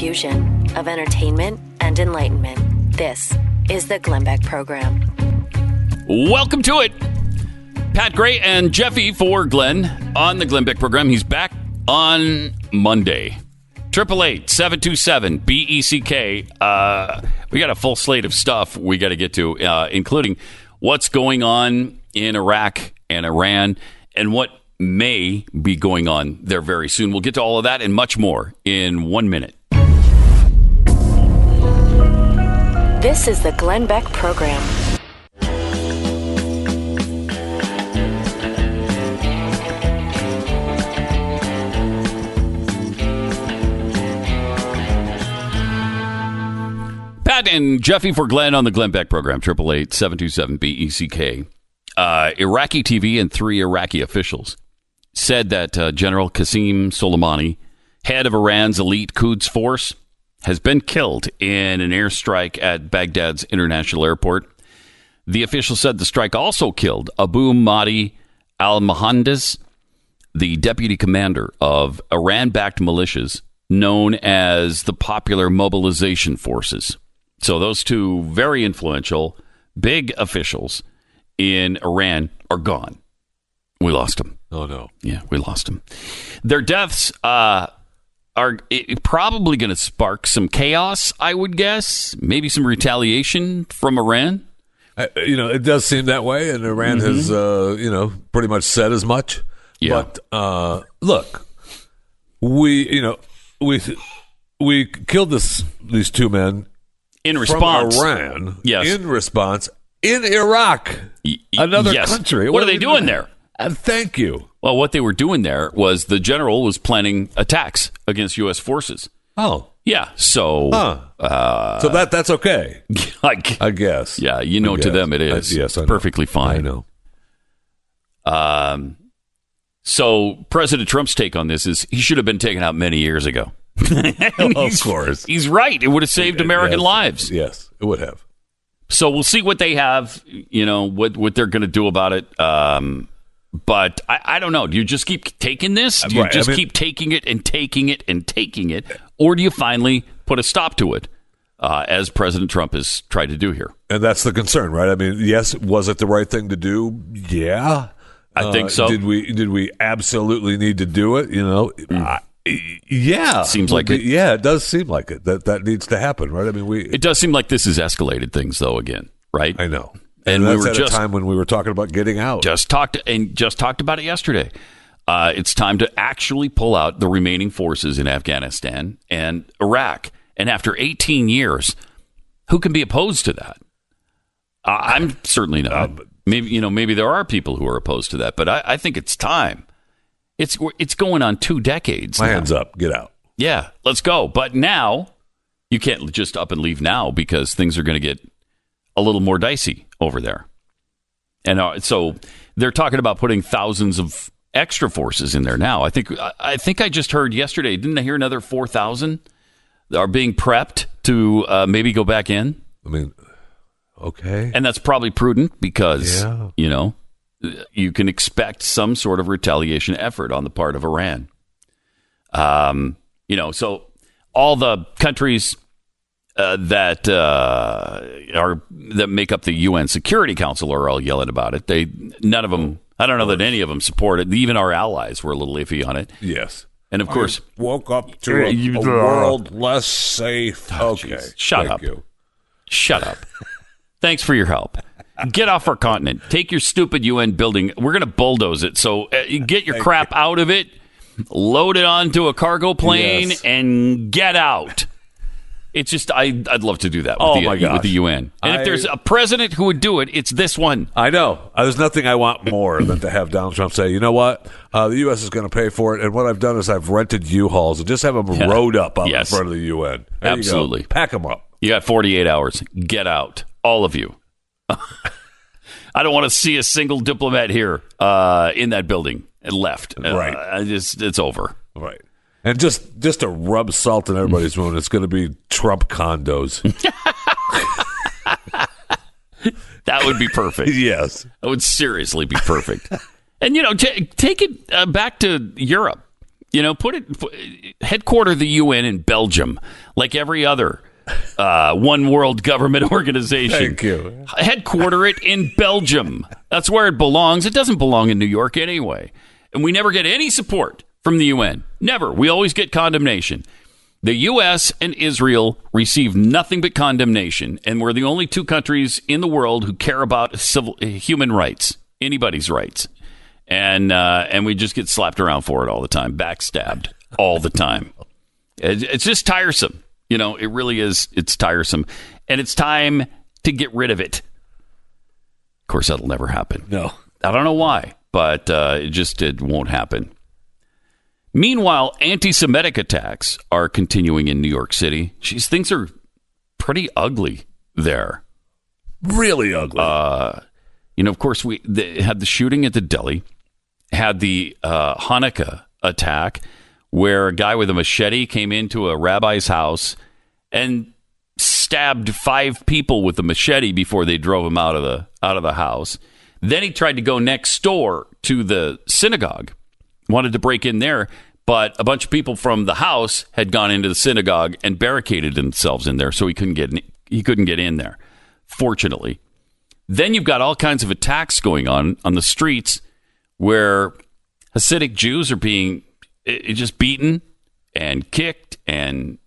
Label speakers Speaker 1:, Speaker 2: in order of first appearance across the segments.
Speaker 1: fusion of entertainment and enlightenment. This is the Glenn Beck Program.
Speaker 2: Welcome to it. Pat Gray and Jeffy for Glenn on the Glenn Beck program. He's back on Monday. Triple eight seven two seven B E C K. Uh, we got a full slate of stuff we got to get to, uh, including what's going on in Iraq and Iran, and what may be going on there very soon. We'll get to all of that and much more in one minute.
Speaker 1: This is the Glenn Beck Program.
Speaker 2: Pat and Jeffy for Glenn on the Glenn Beck program, 888 727 BECK. Uh, Iraqi TV and three Iraqi officials said that uh, General Qasem Soleimani, head of Iran's elite Quds force, has been killed in an airstrike at Baghdad's international airport. The official said the strike also killed Abu Mahdi al Mohandes, the deputy commander of Iran backed militias known as the Popular Mobilization Forces. So those two very influential, big officials in Iran are gone. We lost them.
Speaker 3: Oh no.
Speaker 2: Yeah, we lost them. Their deaths uh, are probably going to spark some chaos, I would guess. Maybe some retaliation from Iran.
Speaker 3: Uh, you know, it does seem that way, and Iran
Speaker 2: Mm-hmm.
Speaker 3: has, uh, you know, pretty much said as much.
Speaker 2: Yeah.
Speaker 3: But uh, look, we, you know, we we killed this these two men
Speaker 2: In response,
Speaker 3: from Iran.
Speaker 2: Yes.
Speaker 3: In response, in Iraq,
Speaker 2: Y-
Speaker 3: another
Speaker 2: yes.
Speaker 3: country.
Speaker 2: What, are they
Speaker 3: we
Speaker 2: doing there?
Speaker 3: And thank you.
Speaker 2: Well, what they were doing there was the general was planning attacks against U.S. forces.
Speaker 3: Oh,
Speaker 2: Yeah, so
Speaker 3: huh. so that that's okay, I guess.
Speaker 2: yeah, you know, to them it is
Speaker 3: I- yes, I
Speaker 2: perfectly fine.
Speaker 3: I know.
Speaker 2: Um, so President Trump's take on this is he should have been taken out many years ago.
Speaker 3: Of course.
Speaker 2: he's right. It would have saved American
Speaker 3: Yes.
Speaker 2: lives.
Speaker 3: Yes, it would have.
Speaker 2: So we'll see what they have. You know what what they're going to do about it. Um, but I, I don't know. Do you just keep taking this? Do you
Speaker 3: Right, I
Speaker 2: just
Speaker 3: mean-
Speaker 2: keep taking it and taking it and taking it, or do you finally put a stop to it, uh, as President Trump has tried to do here?
Speaker 3: And that's the concern, right? I mean, yes, was it the right thing to do? Yeah,
Speaker 2: I think
Speaker 3: Uh,
Speaker 2: so.
Speaker 3: Did we? Did we absolutely need to do it? You know, I- yeah,
Speaker 2: Mm. Seems like it.
Speaker 3: Yeah, it does seem like it. That that needs to happen, right? I mean, we.
Speaker 2: It does seem like this has escalated things, though. Again, right?
Speaker 3: I know,
Speaker 2: And we
Speaker 3: that's
Speaker 2: were
Speaker 3: at
Speaker 2: just-
Speaker 3: a time when we were talking about getting out.
Speaker 2: just talked and just talked about it yesterday. Uh, it's time to actually pull out the remaining forces in Afghanistan and Iraq. And after 18 years, who can be opposed to that? Uh, I'm certainly not. maybe you know, maybe there are people who are opposed to that, but I, I think it's time. It's it's going on two decades.
Speaker 3: My
Speaker 2: now.
Speaker 3: hands up, get out.
Speaker 2: Yeah, let's go. But now you can't just up and leave now because things are going to get a little more dicey over there. And uh, so they're talking about putting thousands of extra forces in there now. I think I- think I just heard yesterday. Didn't I hear another four thousand are being prepped to uh, maybe go back in?
Speaker 3: I mean, okay,
Speaker 2: And that's probably prudent because
Speaker 3: Yeah.
Speaker 2: you know you can expect some sort of retaliation effort on the part of Iran. Um, you know, so all the countries uh, that uh, are that make up the UN Security Council are all yelling about it. They none of them. I don't know that any of them support it. Even our allies were a little iffy on it.
Speaker 3: yes.
Speaker 2: And of course,
Speaker 3: Woke up to a,
Speaker 2: You-
Speaker 3: a world less safe. okay,
Speaker 2: jeez. Shut
Speaker 3: Thank
Speaker 2: up.
Speaker 3: You.
Speaker 2: Shut up. Thanks for your help. Get off our continent. Take your stupid UN building. We're going to bulldoze it. So uh, get your crap out of it, load it onto a cargo plane,
Speaker 3: Yes.
Speaker 2: and get out. It's just I, I'd love to do that with,
Speaker 3: Oh,
Speaker 2: the,
Speaker 3: my
Speaker 2: with the UN. And if there's a president who would do it, it's this one.
Speaker 3: I know. Uh, There's nothing I want more than to have Donald Trump say, you know what? Uh, the U.S. is going to pay for it. And what I've done is I've rented U-Hauls and just have them
Speaker 2: Yeah.
Speaker 3: rowed up out
Speaker 2: Yes.
Speaker 3: in front of the UN. There.
Speaker 2: Absolutely.
Speaker 3: Pack them up.
Speaker 2: You got 48 hours. Get out, all of you. I don't want to see a single diplomat here uh, in that building and left. Uh,
Speaker 3: Right.
Speaker 2: I just it's over.
Speaker 3: Right. And just just to rub salt in everybody's wound, it's going to be Trump condos.
Speaker 2: That would be perfect.
Speaker 3: yes.
Speaker 2: That would seriously be perfect. and you know, t- take it uh, back to Europe. You know, put it put, headquarter the UN in Belgium, like every other uh, one world government organization.
Speaker 3: Thank you.
Speaker 2: Headquarter it in Belgium. That's where it belongs. It doesn't belong in New York anyway. And we never get any support from the UN. Never. We always get condemnation. The U.S. and Israel receive nothing but condemnation, and we're the only two countries in the world who care about civil human rights, anybody's rights, and uh, and we just get slapped around for it all the time, backstabbed all the time. It's just tiresome, you know. It really is. It's tiresome, and it's time to get rid of it. Of course, that'll never happen.
Speaker 3: No.
Speaker 2: I don't know why, but uh, it just it won't happen. Meanwhile, anti-Semitic attacks are continuing in New York City. Jeez, things are pretty ugly there.
Speaker 3: Really ugly.
Speaker 2: Uh, you know, of course, we had the shooting at the deli, had the uh, Hanukkah attack, where a guy with a machete came into a rabbi's house and stabbed five people with a machete before they drove him out of the out of the house. Then he tried to go next door to the synagogue, wanted to break in there, but a bunch of people from the house had gone into the synagogue and barricaded themselves in there, so he couldn't get in, he couldn't get in there. Fortunately, then you've got all kinds of attacks going on on the streets where Hasidic Jews are being eh, eh, just beaten and kicked and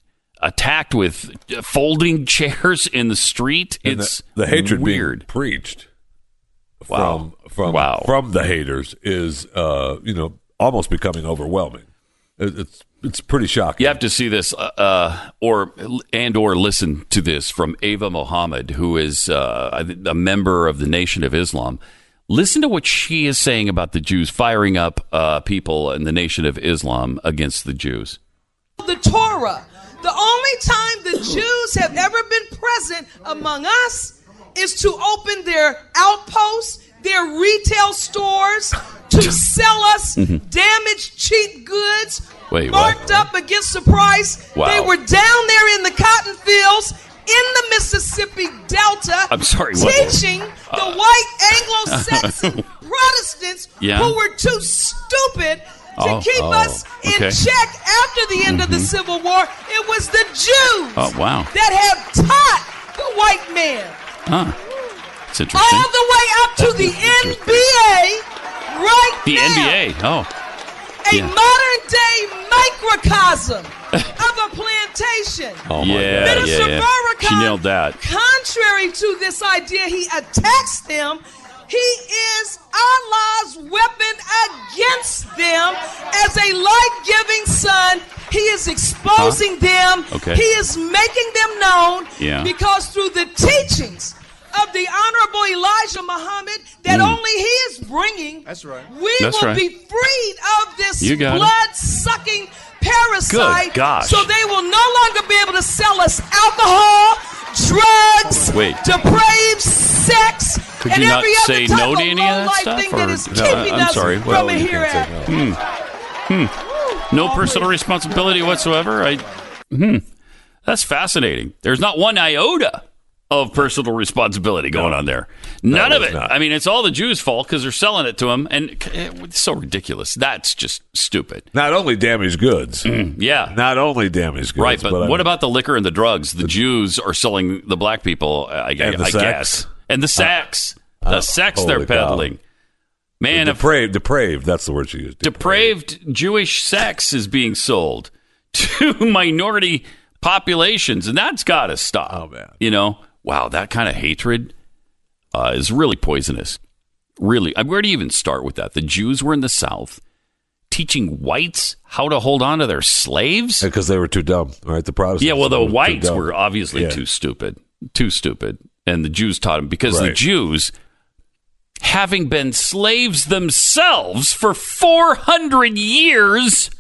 Speaker 2: attacked with folding chairs in the street.
Speaker 3: And
Speaker 2: It's
Speaker 3: the, the hatred
Speaker 2: weird.
Speaker 3: being preached
Speaker 2: Wow.
Speaker 3: from from
Speaker 2: Wow.
Speaker 3: from the haters is uh, you know almost becoming overwhelming. It's it's pretty shocking.
Speaker 2: You have to see this, uh, uh, or and or listen to this from Ava Muhammad, who is uh, a member of the Nation of Islam. Listen to what she is saying about the Jews firing up uh, people in the Nation of Islam against the Jews.
Speaker 4: the Torah. The only time the Jews have ever been present among us is to open their outposts, their retail stores, to sell us damaged, cheap goods,
Speaker 2: Mm-hmm. Wait, what?
Speaker 4: marked up against the price.
Speaker 2: Wow.
Speaker 4: They were down there in the cotton fields in the Mississippi Delta.
Speaker 2: I'm sorry, what?
Speaker 4: teaching the white Anglo-Saxon Protestants
Speaker 2: Yeah.
Speaker 4: who were too stupid to
Speaker 2: Oh,
Speaker 4: keep
Speaker 2: oh,
Speaker 4: us in
Speaker 2: okay.
Speaker 4: check after the end of the Civil War. It was the Jews
Speaker 2: Oh, wow.
Speaker 4: that have taught the white man
Speaker 2: Huh. It's interesting.
Speaker 4: all the way up to the NBA right
Speaker 2: The
Speaker 4: now.
Speaker 2: NBA. Oh,
Speaker 4: A
Speaker 2: Yeah.
Speaker 4: modern day microcosm of a plantation.
Speaker 3: Oh my
Speaker 2: yeah,
Speaker 3: God.
Speaker 4: Minister
Speaker 2: yeah, yeah.
Speaker 4: Farrakhan,
Speaker 2: She nailed that.
Speaker 4: Contrary to this idea, he attacks them. He is Allah's weapon against them as a light-giving son. He is exposing them.
Speaker 2: Okay.
Speaker 4: He is making them known
Speaker 2: Yeah.
Speaker 4: because through the teachings of the Honorable Elijah Muhammad that only he is bringing, That's right. we
Speaker 2: Mm. That's
Speaker 4: will
Speaker 2: right.
Speaker 4: be freed of this
Speaker 2: You got it.
Speaker 4: blood-sucking parasite.
Speaker 2: Good gosh.
Speaker 4: So they will no longer be able to sell us alcohol, drugs,
Speaker 2: Wait.
Speaker 4: depraved sex,
Speaker 2: Could
Speaker 4: and
Speaker 2: you not
Speaker 4: every
Speaker 2: say
Speaker 4: other type
Speaker 2: no to
Speaker 4: of
Speaker 2: any of that
Speaker 4: low-life
Speaker 2: stuff,
Speaker 4: thing that
Speaker 2: or-
Speaker 4: is
Speaker 2: No,
Speaker 4: keeping
Speaker 2: I'm
Speaker 4: us
Speaker 2: sorry.
Speaker 4: from
Speaker 2: Well,
Speaker 4: a
Speaker 2: you
Speaker 4: hereafter.
Speaker 2: no personal responsibility whatsoever. I, hmm, that's fascinating. There's not one iota of personal responsibility going on there. None of it.
Speaker 3: not.
Speaker 2: I mean, it's all the Jews' fault because they're selling it to them, and eh, it's so ridiculous. That's just stupid.
Speaker 3: Not only damaged goods,
Speaker 2: Yeah.
Speaker 3: not only damaged goods,
Speaker 2: Right, but,
Speaker 3: I
Speaker 2: what
Speaker 3: mean,
Speaker 2: about the liquor and the drugs? The Jews are selling the black people, I, I-
Speaker 3: the
Speaker 2: I?
Speaker 3: Uh,
Speaker 2: guess, and the sex, the sex they're
Speaker 3: cow.
Speaker 2: peddling. Man, if
Speaker 3: depraved? Depraved. That's the word she used.
Speaker 2: depraved Jewish sex is being sold to minority populations, and that's got to stop.
Speaker 3: Oh, man.
Speaker 2: You know, wow, that kind of hatred uh, is really poisonous. Really, I- where do you even start with that? The Jews were in the South teaching whites how to hold on to their slaves.
Speaker 3: because they were too dumb. Right, the Protestants.
Speaker 2: Yeah, well, the
Speaker 3: were
Speaker 2: whites were obviously
Speaker 3: Yeah.
Speaker 2: too stupid, too stupid, and the Jews taught them because the Jews, having been slaves themselves for four hundred years,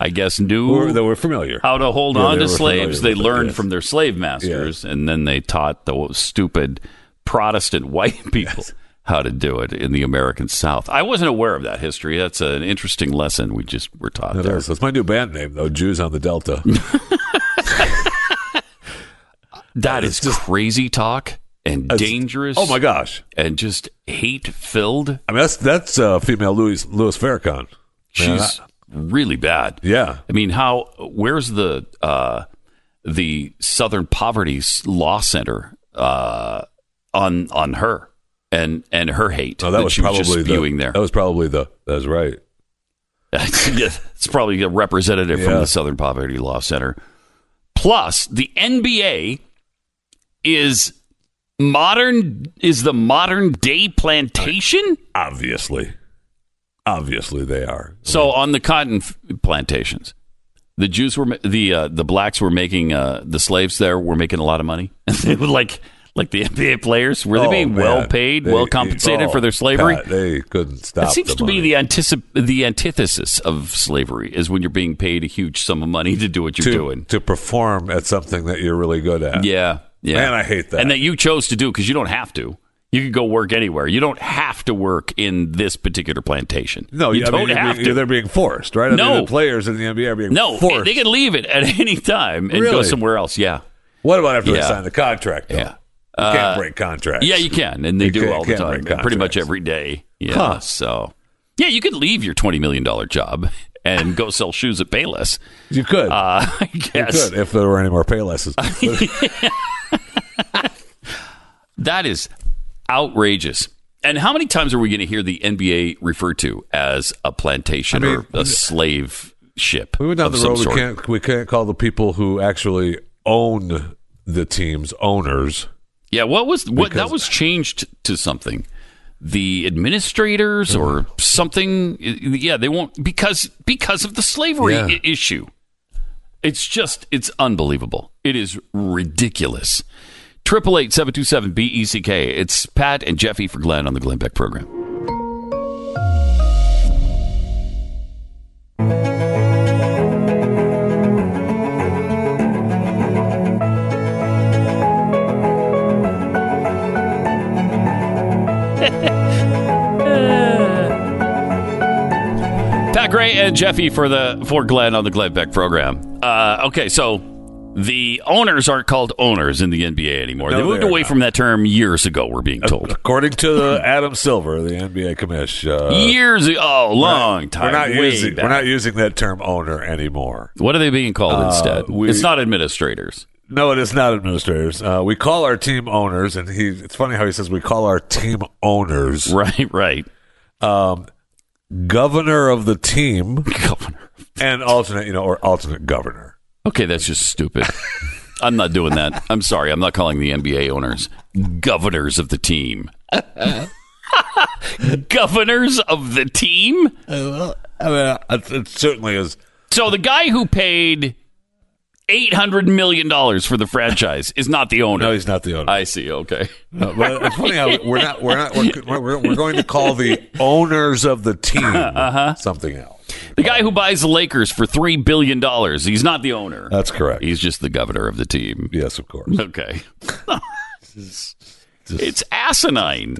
Speaker 2: I guess knew
Speaker 3: Were- they were familiar.
Speaker 2: how to hold
Speaker 3: Yeah,
Speaker 2: on to slaves. They
Speaker 3: with it,
Speaker 2: learned
Speaker 3: yes.
Speaker 2: from their slave masters, and then they taught the stupid Protestant white people. How to do it in the American South. I wasn't aware of that history. That's an interesting lesson we just were taught
Speaker 3: It
Speaker 2: there.
Speaker 3: is. That's my new band name, though. Jews on the Delta.
Speaker 2: That is crazy talk and dangerous.
Speaker 3: oh my gosh!
Speaker 2: and just hate filled.
Speaker 3: I mean, that's that's uh, female Louis Louis Farrakhan. Man,
Speaker 2: She's really bad.
Speaker 3: Yeah.
Speaker 2: I mean, how? Where's the uh, the Southern Poverty Law Center uh, on on her and and her hate
Speaker 3: Oh, that, was
Speaker 2: she was
Speaker 3: probably
Speaker 2: spewing
Speaker 3: the,
Speaker 2: there?
Speaker 3: That was probably the. That's right.
Speaker 2: Yeah, it's probably a representative from the Southern Poverty Law Center. Plus, the NBA is modern is the modern day plantation.
Speaker 3: Obviously, obviously they are.
Speaker 2: So on the cotton f- plantations, the Jews were the uh, the blacks were making uh, the slaves there were making a lot of money. they were like like the NBA players were they
Speaker 3: Oh,
Speaker 2: being well paid,
Speaker 3: They-
Speaker 2: well compensated
Speaker 3: oh,
Speaker 2: for their slavery.
Speaker 3: Pat, they couldn't stop.
Speaker 2: That seems to be the anticip- the antithesis of slavery is when you're being paid a huge sum of money to do what you're
Speaker 3: to,
Speaker 2: doing.
Speaker 3: to perform at something that you're really good at.
Speaker 2: Yeah, yeah.
Speaker 3: Man, I hate that.
Speaker 2: And that you chose to do because you don't have to. You could go work anywhere. You don't have to work in this particular plantation.
Speaker 3: No,
Speaker 2: you
Speaker 3: I
Speaker 2: don't
Speaker 3: mean,
Speaker 2: have
Speaker 3: being-
Speaker 2: to.
Speaker 3: They're being forced, right? I
Speaker 2: No.
Speaker 3: mean, the players in the NBA are being
Speaker 2: no,
Speaker 3: forced.
Speaker 2: they can leave it at any time and go somewhere else. Yeah,
Speaker 3: what about after they sign the contract? Though?
Speaker 2: Yeah.
Speaker 3: you
Speaker 2: Uh,
Speaker 3: can't break contracts.
Speaker 2: yeah, you can, and they
Speaker 3: You
Speaker 2: do all the time, pretty much every day. Yeah,
Speaker 3: Huh.
Speaker 2: so yeah, you could leave your twenty million dollar job and go sell shoes at Payless.
Speaker 3: You could.
Speaker 2: Uh, I
Speaker 3: you
Speaker 2: guess
Speaker 3: could if there were any more Paylesses.
Speaker 2: That is outrageous. And how many times are we going to hear the NBA referred to as a plantation
Speaker 3: I mean,
Speaker 2: or a slave ship?
Speaker 3: we went down the road. We can't. We can't call the people who actually own the teams owners.
Speaker 2: Yeah, what was what that was changed to something? The administrators or
Speaker 3: Mm-hmm.
Speaker 2: something? Yeah, they won't because because of the slavery
Speaker 3: Yeah.
Speaker 2: i- issue. It's just it's unbelievable. It is ridiculous. Triple eight seven two seven B E C K. It's Pat and Jeffy for Glenn on the Glenn Beck program. Pat Gray and Jeffy for the for Glenn on the Glenn Beck program. Uh, okay, so the owners aren't called owners in the NBA anymore.
Speaker 3: No,
Speaker 2: they moved away
Speaker 3: not.
Speaker 2: from that term years ago. We're being told
Speaker 3: According to the Adam Silver, the NBA commission, uh,
Speaker 2: years ago. Oh, long time.
Speaker 3: we're not using
Speaker 2: back.
Speaker 3: we're not using that term owner anymore.
Speaker 2: What are they being called instead?
Speaker 3: we-
Speaker 2: it's not administrators.
Speaker 3: No, it is not administrators. Uh, we call our team owners, and he. It's funny how he says we call our team owners.
Speaker 2: Right, right.
Speaker 3: Governor of the team
Speaker 2: Governor.
Speaker 3: and alternate, you know, or alternate governor.
Speaker 2: Okay, that's just stupid. I'm not doing that. I'm sorry. I'm not calling the NBA owners governors of the team. governors of the team?
Speaker 3: Uh, I mean, it certainly is.
Speaker 2: So the guy who paid eight hundred million dollars for the franchise is not the owner.
Speaker 3: No, he's not the owner.
Speaker 2: I see. Okay.
Speaker 3: No, but it's funny how we're not we're not we're, we're, we're going to call the owners of the team
Speaker 2: Uh-huh.
Speaker 3: something else.
Speaker 2: The guy who buys the Lakers for three billion dollars, he's not the owner.
Speaker 3: That's correct.
Speaker 2: He's just the governor of the team.
Speaker 3: yes, of course.
Speaker 2: Okay. it's asinine.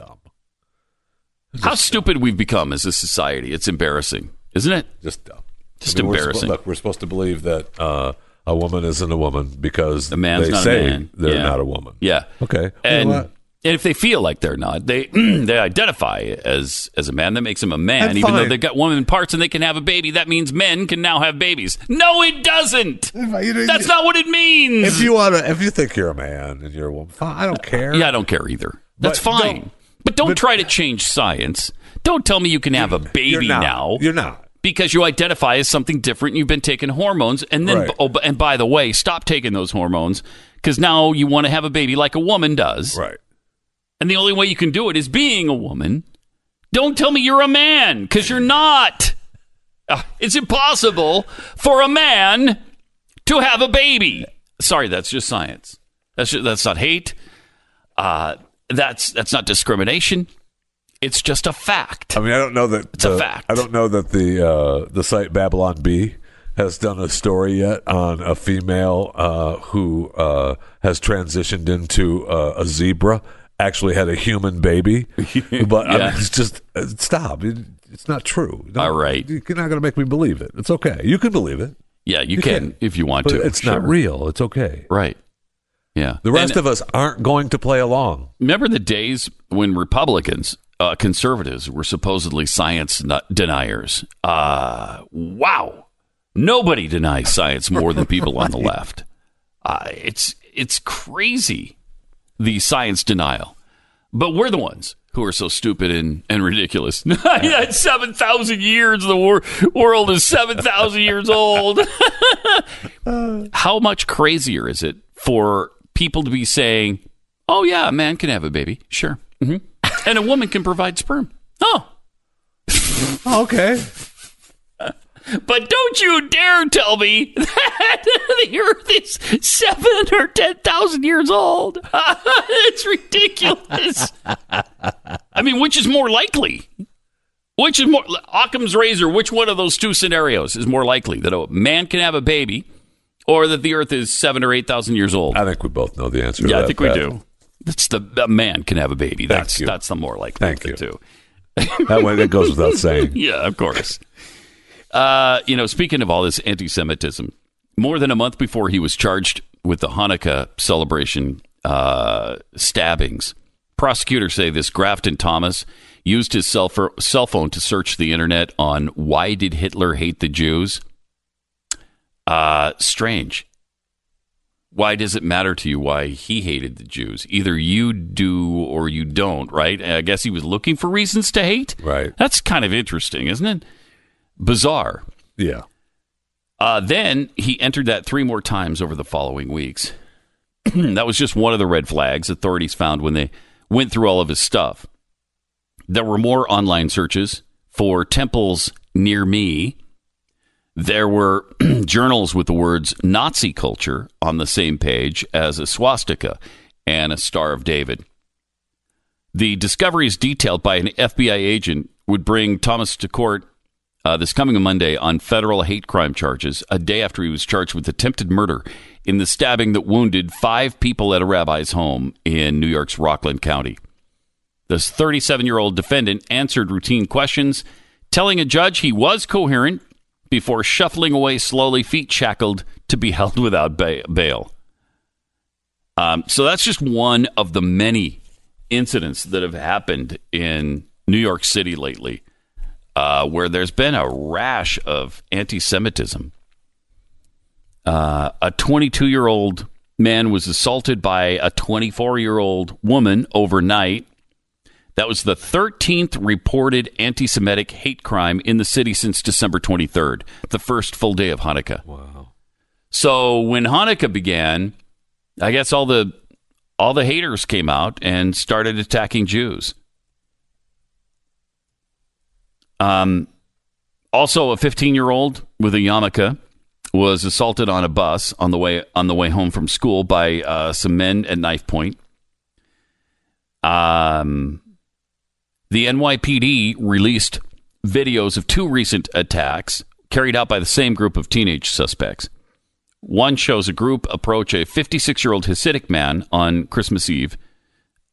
Speaker 2: How stupid we've become as a society. It's embarrassing, isn't it?
Speaker 3: Just dumb.
Speaker 2: Just
Speaker 3: I mean, we're
Speaker 2: embarrassing.
Speaker 3: look, we're supposed to believe that uh, a woman isn't a woman because
Speaker 2: A man's
Speaker 3: they
Speaker 2: not a
Speaker 3: say
Speaker 2: man.
Speaker 3: they're
Speaker 2: Yeah.
Speaker 3: not a woman.
Speaker 2: Yeah.
Speaker 3: Okay.
Speaker 2: And,
Speaker 3: You know
Speaker 2: and if they feel like they're not, they they identify as as a man. That makes them a man, even though they've got woman parts and they can have a baby. That means men can now have babies. No, it doesn't. That's not what it means.
Speaker 3: If you want to, if you think you're a man and you're a woman, fine, I don't care.
Speaker 2: yeah, I don't care either. That's
Speaker 3: But
Speaker 2: fine.
Speaker 3: don't-
Speaker 2: but don't
Speaker 3: but-
Speaker 2: try to change science. Don't tell me you can have a
Speaker 3: You're
Speaker 2: baby
Speaker 3: not.
Speaker 2: now.
Speaker 3: You're not.
Speaker 2: Because you identify as something different. You've been taking hormones, and then
Speaker 3: Right.
Speaker 2: oh, and by the way, stop taking those hormones because now you want to have a baby like a woman does,
Speaker 3: Right.
Speaker 2: and the only way you can do it is being a woman. Don't tell me you're a man because you're not. Uh, it's impossible for a man to have a baby. Sorry, that's just science. That's just, that's not hate. Uh, that's that's not discrimination. It's just a fact.
Speaker 3: I mean, I don't know that
Speaker 2: It's a
Speaker 3: the-
Speaker 2: fact.
Speaker 3: I don't know that the uh, the site Babylon Bee has done a story yet on a female uh, who uh, has transitioned into uh, a zebra. Actually, had a human baby, but I mean, it's just uh, stop. It, it's not true. Don't-
Speaker 2: All right.
Speaker 3: you're not going to make me believe it. It's okay. You can believe it,
Speaker 2: Yeah, you,
Speaker 3: You
Speaker 2: can,
Speaker 3: can.
Speaker 2: if you want
Speaker 3: but
Speaker 2: to.
Speaker 3: it's not real. It's okay.
Speaker 2: Right. Yeah.
Speaker 3: The rest
Speaker 2: And
Speaker 3: of us aren't going to play along.
Speaker 2: remember the days when Republicans uh, conservatives were supposedly science deniers. Uh, wow. Nobody denies science more than people on the left. Uh, it's it's crazy the science denial, but we're the ones who are so stupid and, and ridiculous. yeah, seven thousand years. The wor- world is seven thousand years old. How much crazier is it for people to be saying, "Oh yeah, a man can have a baby, sure, mm-hmm. And a woman can provide sperm"? Oh,
Speaker 3: okay.
Speaker 2: But don't you dare tell me that the Earth is seven or ten thousand years old. it's ridiculous. I mean, which is more likely? Which is more Occam's razor? Which one of those two scenarios is more likely that a man can have a baby, or that the Earth is seven or eight thousand years old?
Speaker 3: I think we both know the answer.
Speaker 2: Yeah,
Speaker 3: I
Speaker 2: think we do. That's the a man can have a baby. That's that's the more likely.
Speaker 3: Thank you.
Speaker 2: Too.
Speaker 3: that way, that goes without saying.
Speaker 2: yeah, of course. Uh, you know, speaking of all this anti Semitism, more than a month before he was charged with the Hanukkah celebration uh, stabbings, prosecutors say this Grafton Thomas used his cell, for, cell phone to search the internet on why did Hitler hate the Jews? Uh, strange. Why does it matter to you why he hated the Jews? Either you do or you don't, right? I guess he was looking for reasons to hate.
Speaker 3: Right.
Speaker 2: That's kind of interesting, isn't it? bizarre.
Speaker 3: Yeah.
Speaker 2: Uh, then he entered that three more times over the following weeks. that was just one of the red flags authorities found when they went through all of his stuff. There were more online searches for temples near me. There were journals with the words Nazi culture on the same page as a swastika and a Star of David. The discoveries detailed by an FBI agent would bring Thomas to court uh, this coming Monday on federal hate crime charges, a day after he was charged with attempted murder in the stabbing that wounded five people at a rabbi's home in New York's Rockland County. This 37 year old defendant answered routine questions, telling a judge he was coherent before shuffling away slowly, feet shackled, to be held without bail. Um, so that's just one of the many incidents that have happened in New York City lately uh, where there's been a rash of anti Semitism. Uh, a 22 year old man was assaulted by a 24 year old woman overnight. That was the 13th reported anti Semitic hate crime in the city since December 23rd, the first full day of Hanukkah.
Speaker 3: Wow.
Speaker 2: So when Hanukkah began, I guess all the all the haters came out and started attacking Jews. Um, also, a 15 year old with a yarmulke was assaulted on a bus on the way on the way home from school by uh, some men at knife point. Um, the NYPD released videos of two recent attacks carried out by the same group of teenage suspects. One shows a group approach a 56 year old Hasidic man on Christmas Eve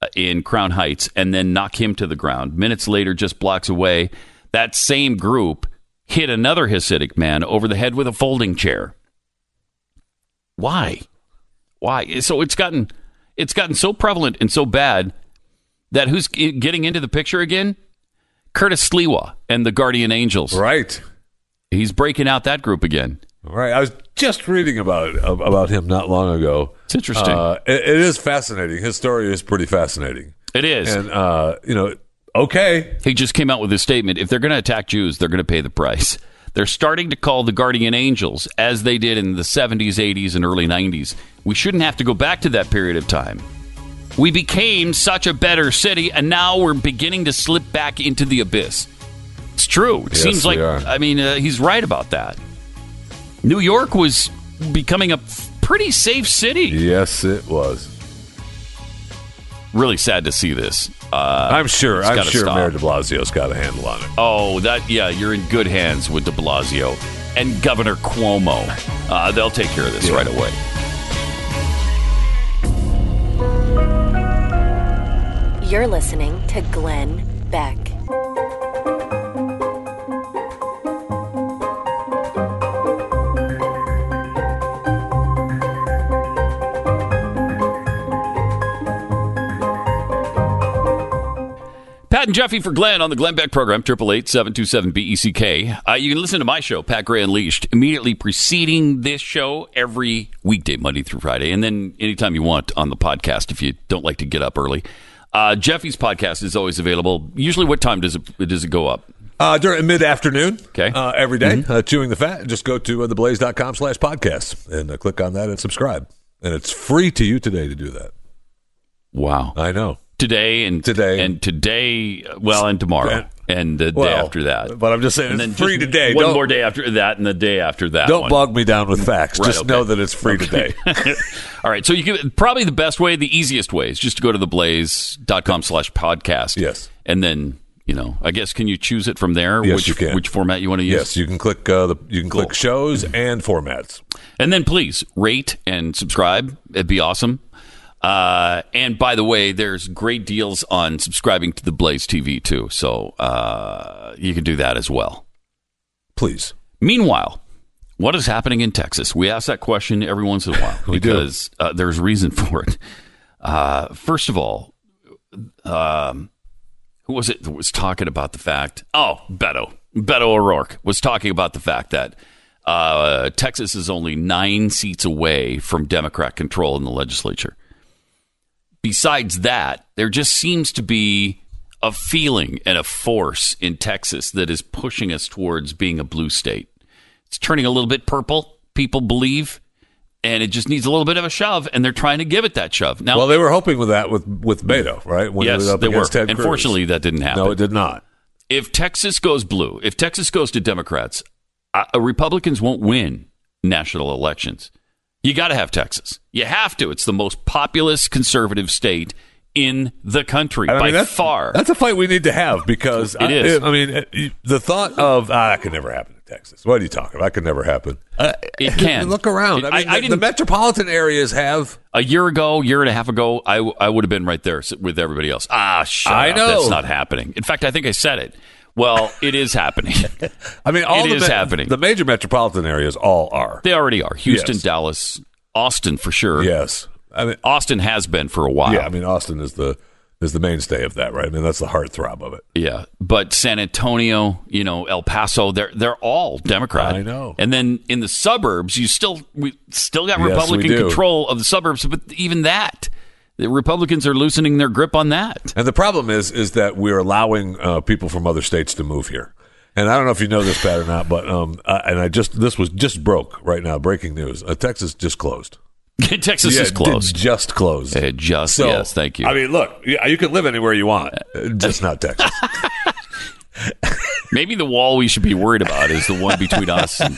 Speaker 2: uh, in Crown Heights and then knock him to the ground. Minutes later, just blocks away, that same group hit another Hasidic man over the head with a folding chair. Why? Why? So it's gotten it's gotten so prevalent and so bad that who's getting into the picture again? Curtis Sliwa and the Guardian Angels.
Speaker 3: Right.
Speaker 2: He's breaking out that group again.
Speaker 3: Right. I was just reading about about him not long ago.
Speaker 2: It's interesting.
Speaker 3: Uh, it, it is fascinating. His story is pretty fascinating.
Speaker 2: It is.
Speaker 3: And uh, you know, Okay.
Speaker 2: He just came out with a statement. If they're going to attack Jews, they're going to pay the price. They're starting to call the guardian angels, as they did in the 70s, 80s, and early 90s. We shouldn't have to go back to that period of time. We became such a better city, and now we're beginning to slip back into the abyss. It's true. It
Speaker 3: yes,
Speaker 2: seems like. I mean, uh, he's right about that. New York was becoming a pretty safe city.
Speaker 3: Yes, it was.
Speaker 2: Really sad to see this. Uh,
Speaker 3: I'm sure. I'm sure
Speaker 2: stop.
Speaker 3: Mayor De Blasio's got a handle on it.
Speaker 2: Oh, that yeah, you're in good hands with De Blasio and Governor Cuomo. Uh, they'll take care of this yeah. right away.
Speaker 1: You're listening to Glenn Beck.
Speaker 2: Pat and Jeffy for Glenn on the Glenn Beck program, 888-727-BECK. Uh, you can listen to my show, Pat Gray Unleashed, immediately preceding this show every weekday, Monday through Friday, and then anytime you want on the podcast if you don't like to get up early. Uh, Jeffy's podcast is always available. Usually, what time does it does it go up?
Speaker 3: Uh, during mid afternoon,
Speaker 2: Okay.
Speaker 3: uh, every day, uh, chewing the fat. Just go to uh, theblaze.com slash podcast and uh, click on that and subscribe. And it's free to you today to do that.
Speaker 2: Wow.
Speaker 3: I know.
Speaker 2: Today and
Speaker 3: Today.
Speaker 2: and today, well, and tomorrow
Speaker 3: And-
Speaker 2: the day after that.
Speaker 3: But I'm just saying,
Speaker 2: and
Speaker 3: it's
Speaker 2: then
Speaker 3: free today.
Speaker 2: One
Speaker 3: don't,
Speaker 2: more day after that, and the day after that.
Speaker 3: Don't
Speaker 2: one.
Speaker 3: bog me down with facts.
Speaker 2: Right,
Speaker 3: just
Speaker 2: okay.
Speaker 3: know that it's free today.
Speaker 2: All right. So you can probably the best way, the easiest way is just to go to theblaze.com slash podcast.
Speaker 3: Yes.
Speaker 2: And then, you know, I guess can you choose it from there?
Speaker 3: Yes,
Speaker 2: which,
Speaker 3: you can.
Speaker 2: Which format you want to use?
Speaker 3: yes, you can click uh, the you can
Speaker 2: Cool.
Speaker 3: click shows and formats.
Speaker 2: And then please rate and subscribe. It'd be awesome. Uh, and by the way, there's great deals on subscribing to the Blaze TV too. So uh, you can do that as well.
Speaker 3: Please.
Speaker 2: Meanwhile, what is happening in Texas? We ask that question every once in a while because uh, there's reason for it. Uh, first of all, um, who was it that was talking about the fact? Oh, Beto. Beto O'Rourke was talking about the fact that uh, Texas is only nine seats away from Democrat control in the legislature. Besides that, there just seems to be a feeling and a force in Texas that is pushing us towards being a blue state. It's turning a little bit purple, people believe, and it just needs a little bit of a shove, and they're trying to give it that shove. Now,
Speaker 3: Well, they were hoping with that with with Beto, right? When
Speaker 2: yes, they were.
Speaker 3: Ted Cruz.
Speaker 2: Unfortunately, that didn't happen.
Speaker 3: no, it did not.
Speaker 2: if Texas goes blue, if Texas goes to Democrats, uh, Republicans won't win national elections. You got to have Texas. You have to. It's the most populous conservative state in the country
Speaker 3: And I
Speaker 2: by
Speaker 3: that's,
Speaker 2: far.
Speaker 3: That's a fight we need to have because
Speaker 2: It
Speaker 3: I,
Speaker 2: is.
Speaker 3: I mean, the thought of ah, that could never happen in Texas. What are you talking about? That could never happen. Uh,
Speaker 2: It can.
Speaker 3: Look around.
Speaker 2: It-
Speaker 3: I mean,
Speaker 2: I- I
Speaker 3: the, the
Speaker 2: didn't-
Speaker 3: metropolitan areas have.
Speaker 2: a year ago, year and a half ago, I, w- I would have been right there with everybody else. Ah, shut
Speaker 3: I
Speaker 2: up.
Speaker 3: know.
Speaker 2: That's not happening. In fact, I think I said it. Well, it is happening.
Speaker 3: I mean, all
Speaker 2: It is
Speaker 3: ma-
Speaker 2: happening.
Speaker 3: The major metropolitan areas all are.
Speaker 2: they already are. Houston,
Speaker 3: Yes.
Speaker 2: Dallas, Austin for sure.
Speaker 3: Yes. I mean,
Speaker 2: Austin has been for a while.
Speaker 3: yeah. I mean, Austin is the is the mainstay of that, right? I mean, that's the heartthrob of it.
Speaker 2: Yeah, but San Antonio, you know, El Paso, they're they're all Democrat.
Speaker 3: I know.
Speaker 2: And then in the suburbs, you still we still got
Speaker 3: Yes,
Speaker 2: Republican control of the suburbs, but even that, the Republicans are loosening their grip on that.
Speaker 3: And the problem is, is that we're allowing uh, people from other states to move here. And I don't know if you know this, Pat, or not, but um, uh, and I just this was just broke right now. Breaking news: uh, Texas just closed.
Speaker 2: Texas
Speaker 3: Yeah,
Speaker 2: is closed.
Speaker 3: Just closed.
Speaker 2: It just
Speaker 3: So,
Speaker 2: yes, thank you.
Speaker 3: I mean, look, you, you can live anywhere you want, uh, just not Texas.
Speaker 2: Maybe the wall we should be worried about is the one between us and,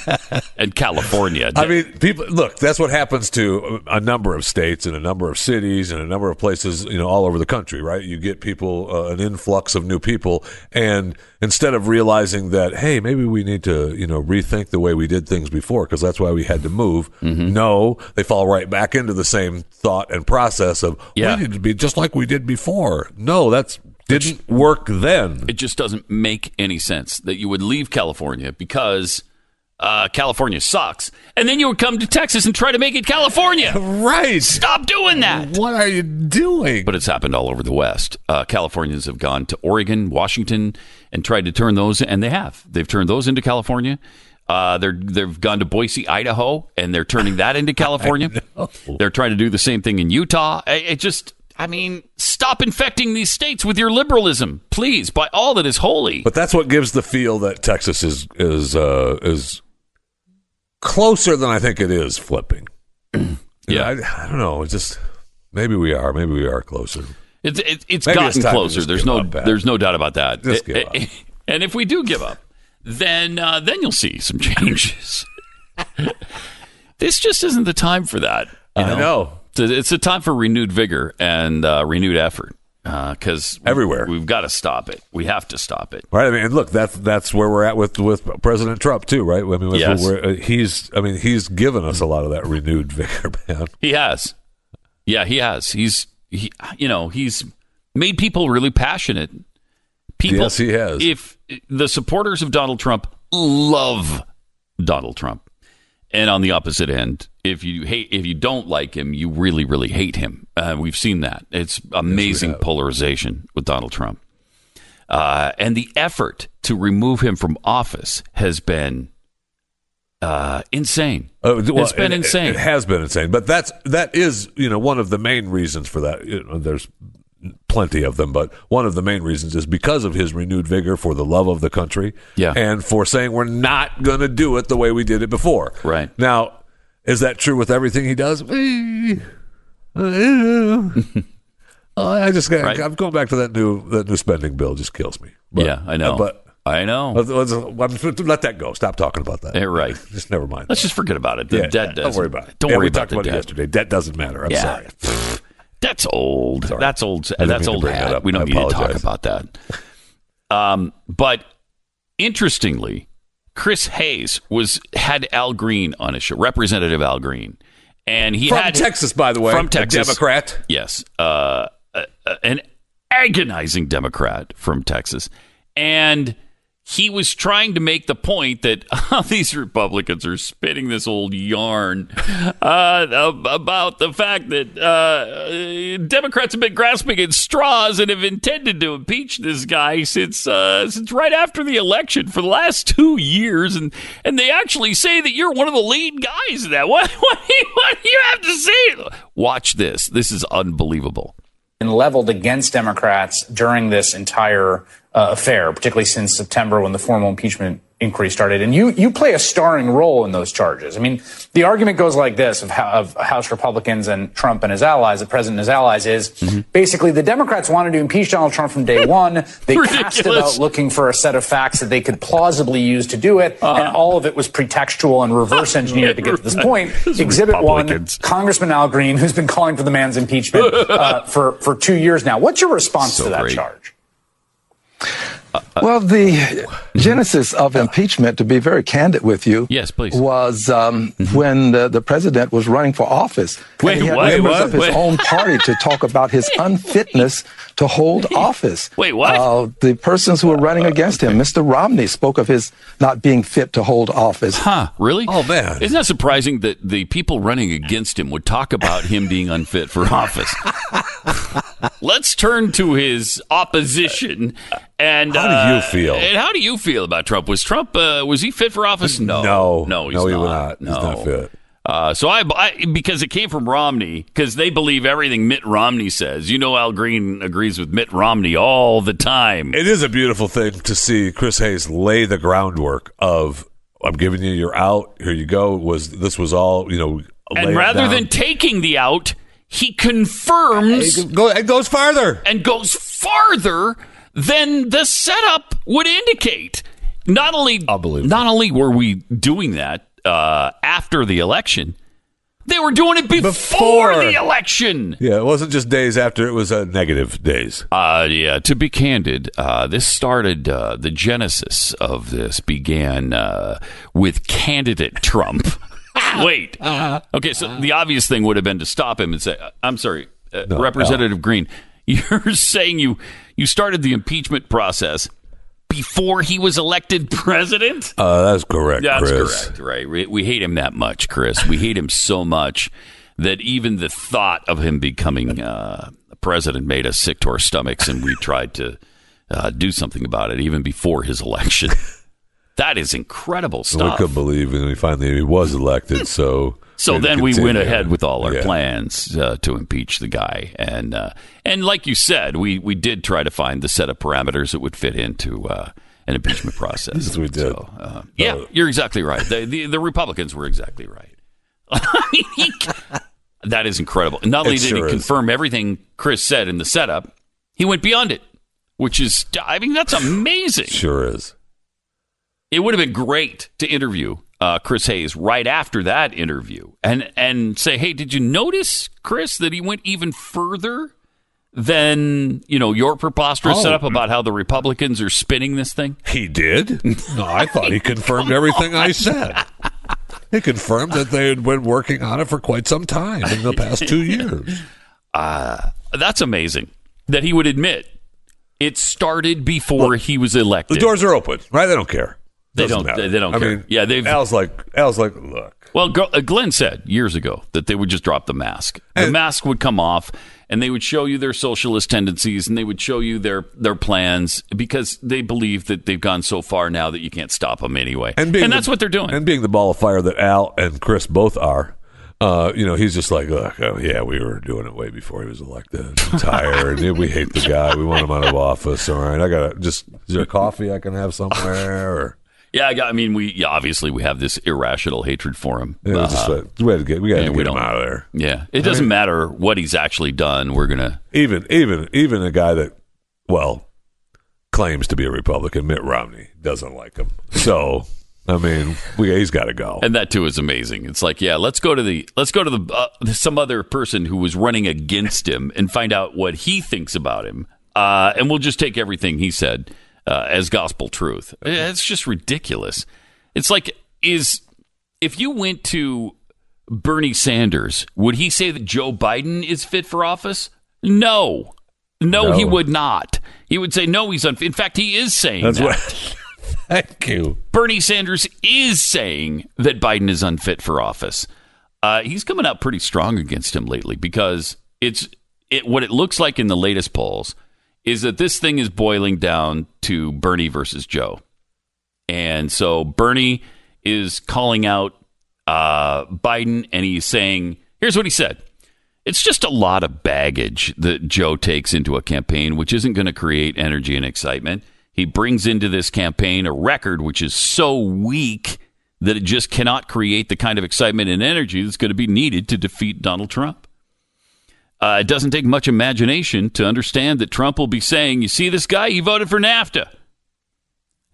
Speaker 2: and California.
Speaker 3: I mean, people look. That's what happens to a number of states and a number of cities and a number of places, you know, all over the country. Right? You get people, uh, an influx of new people, and instead of realizing that, hey, maybe we need to, you know, rethink the way we did things before because that's why we had to move.
Speaker 2: Mm-hmm.
Speaker 3: No, they fall right back into the same thought and process of
Speaker 2: Yeah.
Speaker 3: we need to be just like we did before. No, that's didn't work then.
Speaker 2: it just doesn't make any sense that you would leave California because uh, California sucks, and then you would come to Texas and try to make it California.
Speaker 3: Right?
Speaker 2: Stop doing that.
Speaker 3: What are you doing?
Speaker 2: but it's happened all over the West. Uh, Californians have gone to Oregon, Washington, and tried to turn those, and they have. They've turned those into California. Uh, they're they've gone to Boise, Idaho, and they're turning that into California. They're trying to do the same thing in Utah. I- It just, I mean, stop infecting these states with your liberalism, please, by all that is holy.
Speaker 3: But that's what gives the feel that Texas is is uh, is closer than I think it is flipping.
Speaker 2: Yeah.
Speaker 3: I, I don't know. It's just maybe we are. Maybe we are closer.
Speaker 2: It's it, it's
Speaker 3: Maybe
Speaker 2: gotten
Speaker 3: it's
Speaker 2: closer. There's no
Speaker 3: up,
Speaker 2: there's no doubt about that.
Speaker 3: Just give
Speaker 2: It-
Speaker 3: up.
Speaker 2: it- and if we do give up, then uh, then you'll see some changes. this just isn't the time for that. you
Speaker 3: I know.
Speaker 2: It's a, time for renewed vigor and uh, renewed effort because
Speaker 3: Everywhere.
Speaker 2: we've got to stop it. We have to stop it.
Speaker 3: Right. I mean, and look, that's that's where we're at with with President Trump too, right? I mean,
Speaker 2: Yes.
Speaker 3: uh, he's. I mean, he's given us a lot of that renewed vigor, man.
Speaker 2: He has, yeah, he has. He's he, you know, he's made people really passionate. People,
Speaker 3: Yes, he has.
Speaker 2: If the supporters of Donald Trump love Donald Trump, and on the opposite end, if you hate, if you don't like him, you really, really hate him. Uh, we've seen that. It's amazing
Speaker 3: have.
Speaker 2: polarization with Donald Trump. Uh, and the effort to remove him from office has been uh, insane.
Speaker 3: Uh, well,
Speaker 2: it's been
Speaker 3: it-
Speaker 2: insane.
Speaker 3: It, has been insane, but that's that is you know one of the main reasons for that. You know, there's plenty of them, but one of the main reasons is because of his renewed vigor for the love of the country,
Speaker 2: Yeah.
Speaker 3: and for saying we're not going to do it the way we did it before.
Speaker 2: Right.
Speaker 3: now, is that true with everything he does? Uh, I just got,
Speaker 2: Right.
Speaker 3: I'm going back to that new that new spending bill. Just kills me. But-
Speaker 2: yeah, I know.
Speaker 3: But
Speaker 2: I know.
Speaker 3: let's, let's- let that go. Stop talking about that.
Speaker 2: Yeah, right.
Speaker 3: Just never mind.
Speaker 2: Let's just forget about it. The
Speaker 3: Yeah,
Speaker 2: debt
Speaker 3: Don't
Speaker 2: doesn't-
Speaker 3: worry about it.
Speaker 2: Don't
Speaker 3: Yeah,
Speaker 2: worry
Speaker 3: we
Speaker 2: about
Speaker 3: talked
Speaker 2: the
Speaker 3: about it
Speaker 2: debt.
Speaker 3: yesterday. Debt doesn't matter. I'm
Speaker 2: Yeah.
Speaker 3: sorry.
Speaker 2: That's old.
Speaker 3: Sorry.
Speaker 2: That's old.
Speaker 3: didn't
Speaker 2: That's old
Speaker 3: bring that
Speaker 2: hat. We don't
Speaker 3: I
Speaker 2: need to talk about that. Um, but interestingly, Chris Hayes was had Al Green on his show, Representative Al Green, and he
Speaker 3: From
Speaker 2: had
Speaker 3: Texas, by the way.
Speaker 2: from
Speaker 3: a
Speaker 2: Texas,
Speaker 3: Democrat.
Speaker 2: Yes, uh, uh, uh, an agonizing Democrat from Texas, and he was trying to make the point that uh, these Republicans are spinning this old yarn uh, about the fact that uh, Democrats have been grasping at straws and have intended to impeach this guy since uh, since right after the election for the last two years, and and they actually say that you're one of the lead guys in that. What what do you, what do you have to say? Watch this. This is unbelievable.
Speaker 5: And leveled against Democrats during this entire uh, affair, particularly since September when the formal impeachment inquiry started. And you you play a starring role in those charges. I mean, the argument goes like this of, of House Republicans and Trump and his allies, the president and his allies, is basically the Democrats wanted to impeach Donald Trump from day one. They cast it out looking for a set of facts that they could plausibly use to do it, and all of it was pretextual and reverse engineered to get to this point. Exhibit one, Congressman Al Green, who's been calling for the man's impeachment uh, for for two years now. What's your response
Speaker 2: So
Speaker 5: to that
Speaker 2: great.
Speaker 5: charge?
Speaker 6: Well, the genesis of impeachment, to be very candid with you,
Speaker 2: Yes, please.
Speaker 6: was um, when the, the president was running for office.
Speaker 2: Wait,
Speaker 6: and he had
Speaker 2: what?
Speaker 6: members
Speaker 2: What?
Speaker 6: of his
Speaker 2: Wait.
Speaker 6: own party to talk about his unfitness to hold office.
Speaker 2: Wait, what?
Speaker 6: Uh, the persons who were running against him, Mr. Romney, spoke of his not being fit to hold office.
Speaker 2: Huh? Really?
Speaker 3: Oh, man.
Speaker 2: Isn't that surprising that the people running against him would talk about him being unfit for office? Let's turn to his opposition. And
Speaker 3: How do you
Speaker 2: uh,
Speaker 3: feel?
Speaker 2: And how do you feel about Trump? Was Trump uh, was he fit for office? No,
Speaker 3: No.
Speaker 2: no, he's
Speaker 3: No, he
Speaker 2: not.
Speaker 3: was not. He's not fit.
Speaker 2: Uh, so I, I because it came from Romney because they believe everything Mitt Romney says. You know, Al Green agrees with Mitt Romney all the time.
Speaker 3: It is a beautiful thing to see Chris Hayes lay the groundwork of I'm giving you your out. Here you go. Was this was all you know?
Speaker 2: and rather than taking the out, he confirms
Speaker 3: it, it goes farther.
Speaker 2: and goes farther than the setup would indicate. Not only, not only were we doing that uh, after the election, they were doing it before,
Speaker 3: Before.
Speaker 2: the election.
Speaker 3: Yeah, it wasn't just days after; it was uh, negative days.
Speaker 2: Uh, yeah, to be candid, uh, this started, uh, the genesis of this began uh, with candidate Trump. Wait. Okay, so the obvious thing would have been to stop him and say, I'm sorry, uh,
Speaker 3: No,
Speaker 2: Representative Green, you're saying you, you started the impeachment process before he was elected president?
Speaker 3: Uh, that's correct, Chris.
Speaker 2: That's
Speaker 3: Chris.
Speaker 2: correct, right? We, we hate him that much, Chris. We hate him so much that even the thought of him becoming uh, president made us sick to our stomachs, and we tried to uh, do something about it even before his election. that is incredible
Speaker 3: We
Speaker 2: stuff.
Speaker 3: couldn't believe when we finally he was elected. So
Speaker 2: So
Speaker 3: to
Speaker 2: then we went ahead with all our
Speaker 3: Yeah.
Speaker 2: plans uh, to impeach the guy, and uh, and like you said, we we did try to find the set of parameters that would fit into uh, an impeachment process.
Speaker 3: Yes, we did.
Speaker 2: So, uh, yeah, you're exactly right. The, the the Republicans were exactly right. I mean, he, that is incredible. Not only
Speaker 3: It
Speaker 2: did
Speaker 3: sure
Speaker 2: he
Speaker 3: is.
Speaker 2: confirm everything Chris said in the setup, he went beyond it, which is I mean that's amazing.
Speaker 3: Sure is.
Speaker 2: It would have been great to interview uh, Chris Hayes right after that interview and and say, hey, did you notice, Chris, that he went even further than you know your preposterous
Speaker 3: Oh.
Speaker 2: setup about how the Republicans are spinning this thing?
Speaker 3: He did? No, I thought he confirmed everything I said. He confirmed that they had been working on it for quite some time in the past two years.
Speaker 2: That's amazing that he would admit it started before he was elected.
Speaker 3: The doors are open, right? They don't care.
Speaker 2: They
Speaker 3: Doesn't
Speaker 2: don't.
Speaker 3: matter.
Speaker 2: They, don't
Speaker 3: I
Speaker 2: care.
Speaker 3: mean,
Speaker 2: yeah, they've.
Speaker 3: Al's like Al's like, look,
Speaker 2: well, uh, Glenn said years ago that they would just drop the mask. The mask would come off, and they would show you their socialist tendencies, and they would show you their their plans because they believe that they've gone so far now that you can't stop them anyway. And,
Speaker 3: being
Speaker 2: that's
Speaker 3: the-
Speaker 2: what they're doing.
Speaker 3: And being the ball of fire that Al and Chris both are, uh, you know, he's just like, look, oh, yeah, we were doing it way before he was elected. I'm tired. we hate the guy. We want him out of office. All right, I gotta just. Is there coffee I can have somewhere? Or
Speaker 2: yeah, I, got, I mean, we yeah, obviously we have this irrational hatred for him.
Speaker 3: know,
Speaker 2: Uh,
Speaker 3: just like, we had to get we got to
Speaker 2: yeah,
Speaker 3: get him out of there.
Speaker 2: yeah, it doesn't matter what he's actually done. We're gonna.
Speaker 3: Even even even a guy that, well, claims to be a Republican, Mitt Romney doesn't like him. So. I mean, we, he's got to go.
Speaker 2: And that too is amazing. It's like, yeah, let's go to the let's go to the uh, some other person who was running against him and find out what he thinks about him, uh, and we'll just take everything he said uh, as gospel truth. It's just ridiculous. It's like is if you went to Bernie Sanders, would he say that Joe Biden is fit for office? No. No, he would not. He would say no. He's unfit. In fact, he is saying
Speaker 3: That's
Speaker 2: that.
Speaker 3: what. Thank you.
Speaker 2: Bernie Sanders is saying that Biden is unfit for office. Uh, he's coming out pretty strong against him lately because it's it, what it looks like in the latest polls is that this thing is boiling down to Bernie versus Joe, and so Bernie is calling out uh, Biden, and he's saying, "Here's what he said." It's just a lot of baggage that Joe takes into a campaign, which isn't going to create energy and excitement. He brings into this campaign a record which is so weak that it just cannot create the kind of excitement and energy that's going to be needed to defeat Donald Trump. Uh, it doesn't take much imagination to understand that Trump will be saying, You see this guy? He voted for NAFTA.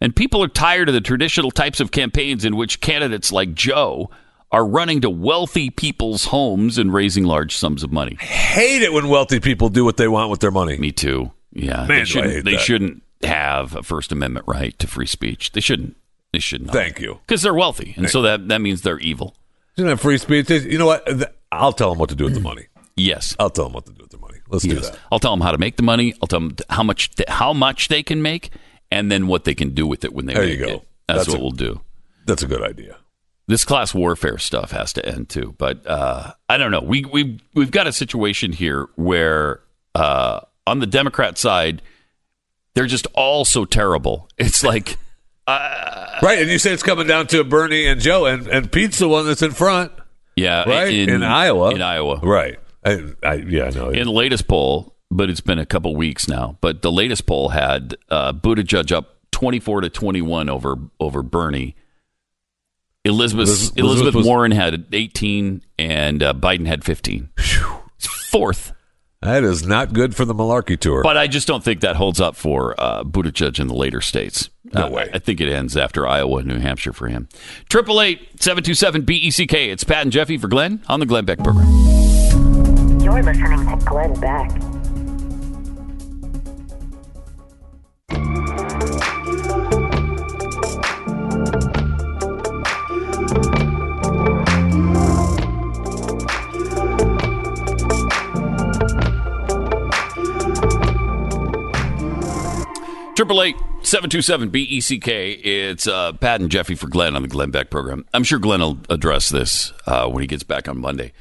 Speaker 2: And people are tired of the traditional types of campaigns in which candidates like Joe are running to wealthy people's homes and raising large sums of money.
Speaker 3: I Hate it when wealthy people do what they want with their money.
Speaker 2: Me too. Yeah,
Speaker 3: Man,
Speaker 2: they shouldn't. They shouldn't have a First Amendment right to free speech. They shouldn't. They should not.
Speaker 3: Thank you.
Speaker 2: Because they're wealthy, and so that that means they're evil.
Speaker 3: Isn't that free speech? You know what? I'll tell them what to do with the money.
Speaker 2: Yes.
Speaker 3: I'll tell them what to do with their money. Let's do that.
Speaker 2: I'll tell them how to make the money. I'll tell them how much how much they can make, and then what they can do with it when they make it.
Speaker 3: There
Speaker 2: make
Speaker 3: you go.
Speaker 2: it. That's,
Speaker 3: That's
Speaker 2: what
Speaker 3: a-
Speaker 2: we'll do.
Speaker 3: That's a good idea.
Speaker 2: This class warfare stuff has to end too. But uh, I don't know. We we we've got a situation here where uh, on the Democrat side, they're just all so terrible. It's like
Speaker 3: Right, and you say it's coming down to Bernie and Joe, and, and Pete's the one that's in front,
Speaker 2: yeah,
Speaker 3: right? In, Iowa.
Speaker 2: In Iowa,
Speaker 3: Right. I, I, yeah, I know.
Speaker 2: in the latest poll, but it's been a couple weeks now. But the latest poll had uh, Buttigieg up twenty four to twenty one over over Bernie. Elizabeth
Speaker 3: Elizabeth-
Speaker 2: Elizabeth,
Speaker 3: was-
Speaker 2: Warren had eighteen, and uh, Biden had fifteen. It's fourth,
Speaker 3: that is not good for the malarkey tour.
Speaker 2: but I just don't think that holds up for uh, Buttigieg in the later states.
Speaker 3: No
Speaker 2: Uh,
Speaker 3: way.
Speaker 2: I think it ends after Iowa and New Hampshire for him. Triple eight seven two seven B E C K. It's Pat and Jeffy for Glenn on the Glenn Beck program.
Speaker 7: You're listening to Glenn Beck.
Speaker 2: Triple eight seven two seven B E C K. It's uh, Pat and Jeffy for Glenn on the Glenn Beck program. I'm sure Glenn will address this uh, when he gets back on Monday.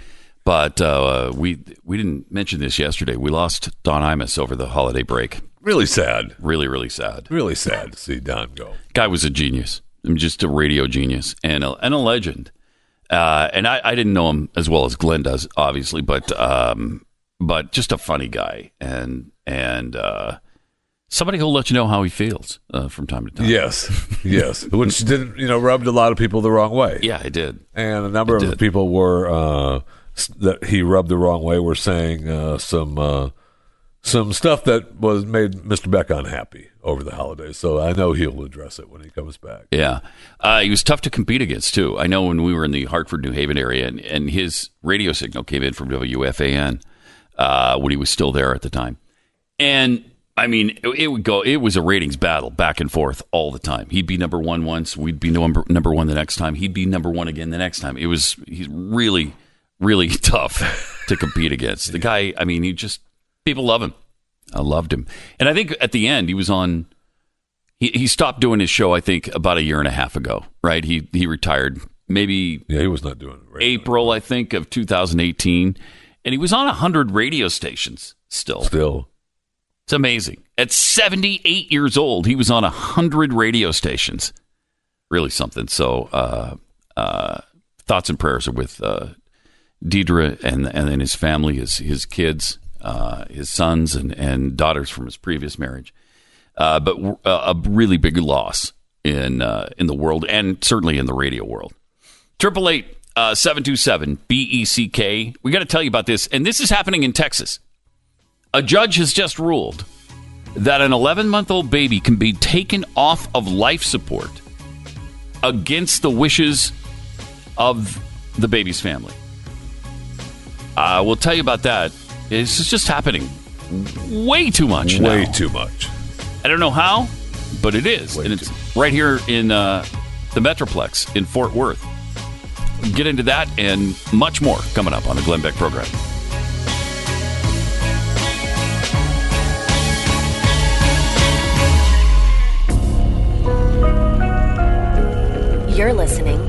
Speaker 2: But uh, we we didn't mention this yesterday. We lost Don Imus over the holiday break.
Speaker 3: really sad.
Speaker 2: Really, really sad.
Speaker 3: Really sad to see Don go.
Speaker 2: Guy was a genius. I'm just a radio genius and a, and a legend. Uh, and I, I didn't know him as well as Glenn does, obviously, but um, but just a funny guy and and uh, somebody who'll let you know how he feels uh, from time to time.
Speaker 3: Yes, yes. Which didn't, you know, rubbed a lot of people the wrong way.
Speaker 2: Yeah, I did.
Speaker 3: And a number of
Speaker 2: did.
Speaker 3: people were uh, that he rubbed the wrong way were saying uh, some uh, some stuff that was made Mr. Beck unhappy over the holidays. So I know he'll address it when he comes back.
Speaker 2: Yeah. Uh, he was tough to compete against, too. I know when we were in the Hartford, New Haven area, and, and his radio signal came in from WFAN uh, when he was still there at the time. And I mean, it, it would go, it was a ratings battle back and forth all the time. He'd be number one once, we'd be number, number one the next time, he'd be number one again the next time. It was, he's really, really tough to compete against. The guy, I mean, he just, people love him. I loved him. And I think at the end, he was on he, he stopped doing his show, I think, about a year and a half ago, right? He, he retired maybe
Speaker 3: Yeah, he was not doing it. Right
Speaker 2: April, I think, of 2018. And he was on 100 radio stations still.
Speaker 3: Still,
Speaker 2: It's amazing. At 78 years old, he was on 100 radio stations. Really something. So, uh, uh, thoughts and prayers are with uh, Deirdre and and then his family, his his kids, uh, his sons and, and daughters from his previous marriage. Uh, but uh, a really big loss in uh, in the world and certainly in the radio world. Triple eight uh, seven two seven B E C K. We got to tell you about this, and this is happening in Texas. A judge has just ruled that an 11 month old baby can be taken off of life support against the wishes of the baby's family. Uh, we'll tell you about that. It's just happening way too much
Speaker 3: way
Speaker 2: now.
Speaker 3: too much.
Speaker 2: I don't know how, but it is.
Speaker 3: Way
Speaker 2: and it's right here in uh, the Metroplex in Fort Worth. Get into that and much more coming up on the Glenn Beck program.
Speaker 1: You're listening